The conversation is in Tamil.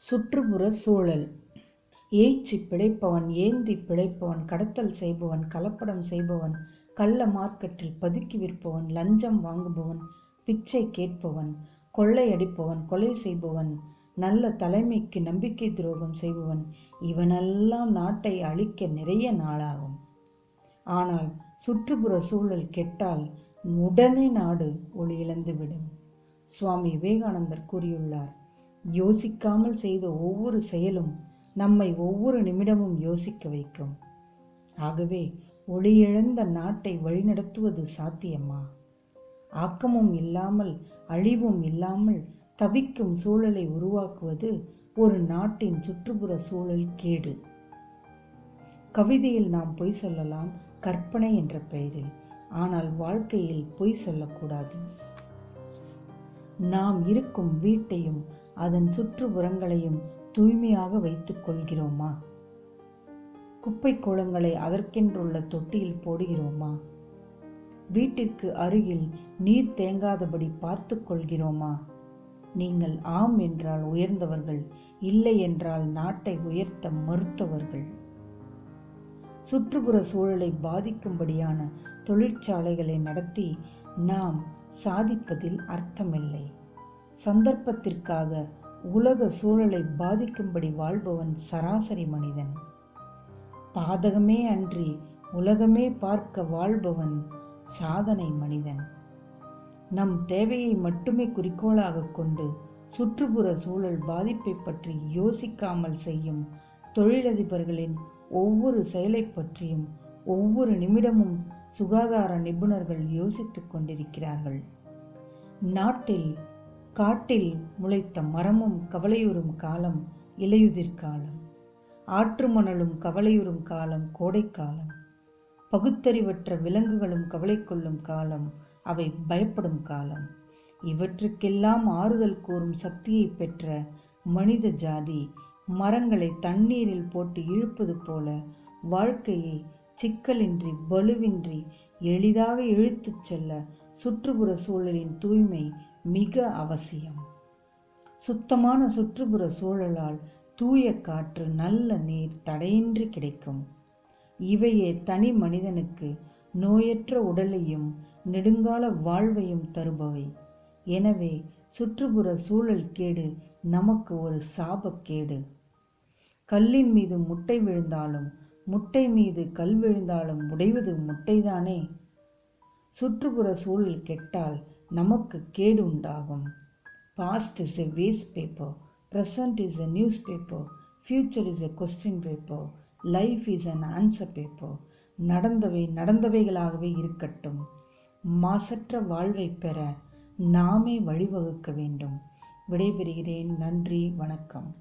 சுற்றுப்புற சூழல். ஏய்ச்சி பிழைப்பவன் ஏந்தி பிழைப்பவன் கடத்தல் செய்பவன் கலப்படம் செய்பவன் கள்ள மார்க்கெட்டில் பதுக்கி விற்பவன் லஞ்சம் வாங்குபவன் பிச்சை கேட்பவன் கொள்ளையடிப்பவன் கொலை செய்பவன் நல்ல தலைமைக்கு நம்பிக்கை துரோகம் செய்பவன் இவனெல்லாம் நாட்டை அழிக்க நிறைய நாளாகும். ஆனால் சுற்றுப்புற சூழல் கெட்டால் உடனே நாடு ஒளி இழந்துவிடும். சுவாமி விவேகானந்தர் கூறியுள்ளார். யோசிக்காமல் செய்த ஒவ்வொரு செயலும் நம்மை ஒவ்வொரு நிமிடமும் யோசிக்க வைக்கும். ஆகவே ஒளியிழந்த நாட்டை வழிநடத்துவது சாத்தியமா? ஆக்கமும் இல்லாமல் அழிவும் இல்லாமல் தவிக்கும் சூழலை உருவாக்குவது ஒரு நாட்டின் சுற்றுப்புற சூழல் கேடு. கவிதையில் நாம் பொய் சொல்லலாம் கற்பனை என்ற பெயரில். ஆனால் வாழ்க்கையில் பொய் சொல்லக்கூடாது. நாம் இருக்கும் வீட்டையும் அதன் சுற்றுப்புறங்களையும் தூய்மையாக வைத்துக் கொள்கிறோமா? குப்பை கோலங்களை அதற்கென்றுள்ள தொட்டியில் போடுகிறோமா? வீட்டிற்கு அருகில் நீர் தேங்காதபடி பார்த்து கொள்கிறோமா? நீங்கள் ஆம் என்றால் உயர்ந்தவர்கள் இல்லை என்றால் நாட்டை உயர்த்த மறுத்தவர்கள். சுற்றுப்புற சூழலை பாதிக்கும்படியான தொழிற்சாலைகளை நடத்தி நாம் சாதிப்பதில் அர்த்தமில்லை. சந்தர்ப்பத்திற்காக உலக சூழலை பாதிக்கும்படி வாழ்பவன் சராசரி மனிதன். பாதகமே அன்றி உலகமே பார்க்க வாழ்பவன் சாதனை மனிதன். நம் தேவையை மட்டுமே குறிக்கோளாக கொண்டு சுற்றுப்புற சூழல் பாதிப்பை பற்றி யோசிக்காமல் செய்யும் தொழிலதிபர்களின் ஒவ்வொரு செயலை பற்றியும் ஒவ்வொரு நிமிடமும் சுகாதார நிபுணர்கள் யோசித்துக் கொண்டிருக்கிறார்கள். நாட்டில் காட்டில் முளைத்த மரமும் கவலையுறும் காலம் இலையுதிர் காலம். ஆற்று மணலும் கவலையுறும் காலம் கோடைக்காலம் பகுத்தறிவற்ற விலங்குகளும் கவலை கொள்ளும் காலம் அவை பயப்படும் காலம். இவற்றுக்கெல்லாம் ஆறுதல் கூறும் சக்தியை பெற்ற மனித ஜாதி மரங்களை தண்ணீரில் போட்டு இழுப்பது போல வாழ்க்கையை சிக்கலின்றி வலுவின்றி எளிதாக இழுத்துச் செல்ல சுற்றுப்புற சூழலின் தூய்மை மிக அவசியம். சுத்தமான சுற்றுப்புற சூழலால் தூய காற்று நல்ல நீர் தடையின்றி கிடைக்கும். இவையே தனி மனிதனுக்கு நோயற்ற உடலையும் நெடுங்கால வாழ்வையும் தருபவை. எனவே சுற்றுப்புற சூழல் கேடு நமக்கு ஒரு சாபக்கேடு. கல்லின் மீது முட்டை விழுந்தாலும் முட்டை மீது கல் விழுந்தாலும் உடைவது முட்டைதானே? சுற்றுப்புற சூழல் கெட்டால் நமக்கு கேடு உண்டாகும். Past is a waste paper present is a newspaper future is a question paper life is an answer paper நடந்தவை நடந்தவைகளாகவே இருக்கட்டும். மாசற்ற வாழ்வை பெற நாமே வழிவகுக்க வேண்டும். விடைபெறுகிறேன். நன்றி. வணக்கம்.